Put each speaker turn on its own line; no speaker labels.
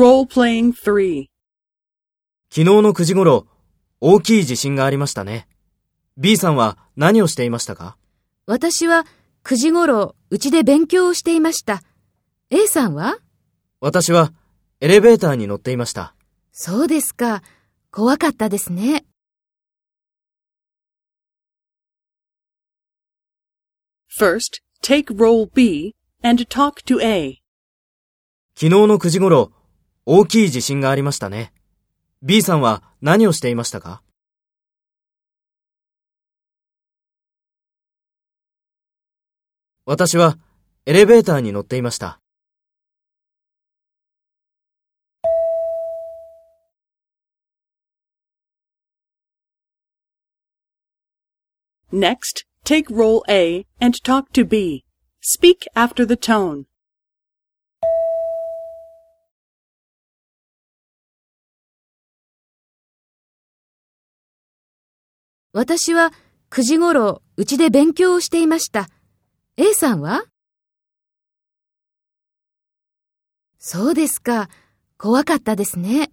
Role-playing 3.
昨日の9時頃、大きい地震がありましたね。B さんは何をしていましたか？
私は9時頃、うちで勉強をしていました。A さんは？
私はエレベーターに乗っていました。
そうですか。怖かったですね。
First, take role B and talk to A.
昨日の9時頃、大きい地震がありましたね。B さんは何をしていましたか私はエレベーターに乗っていました。
Next, take role A and talk to B. Speak after the tone.
私は9時頃、うちで勉強をしていました。A さんは？そうですか。怖かったですね。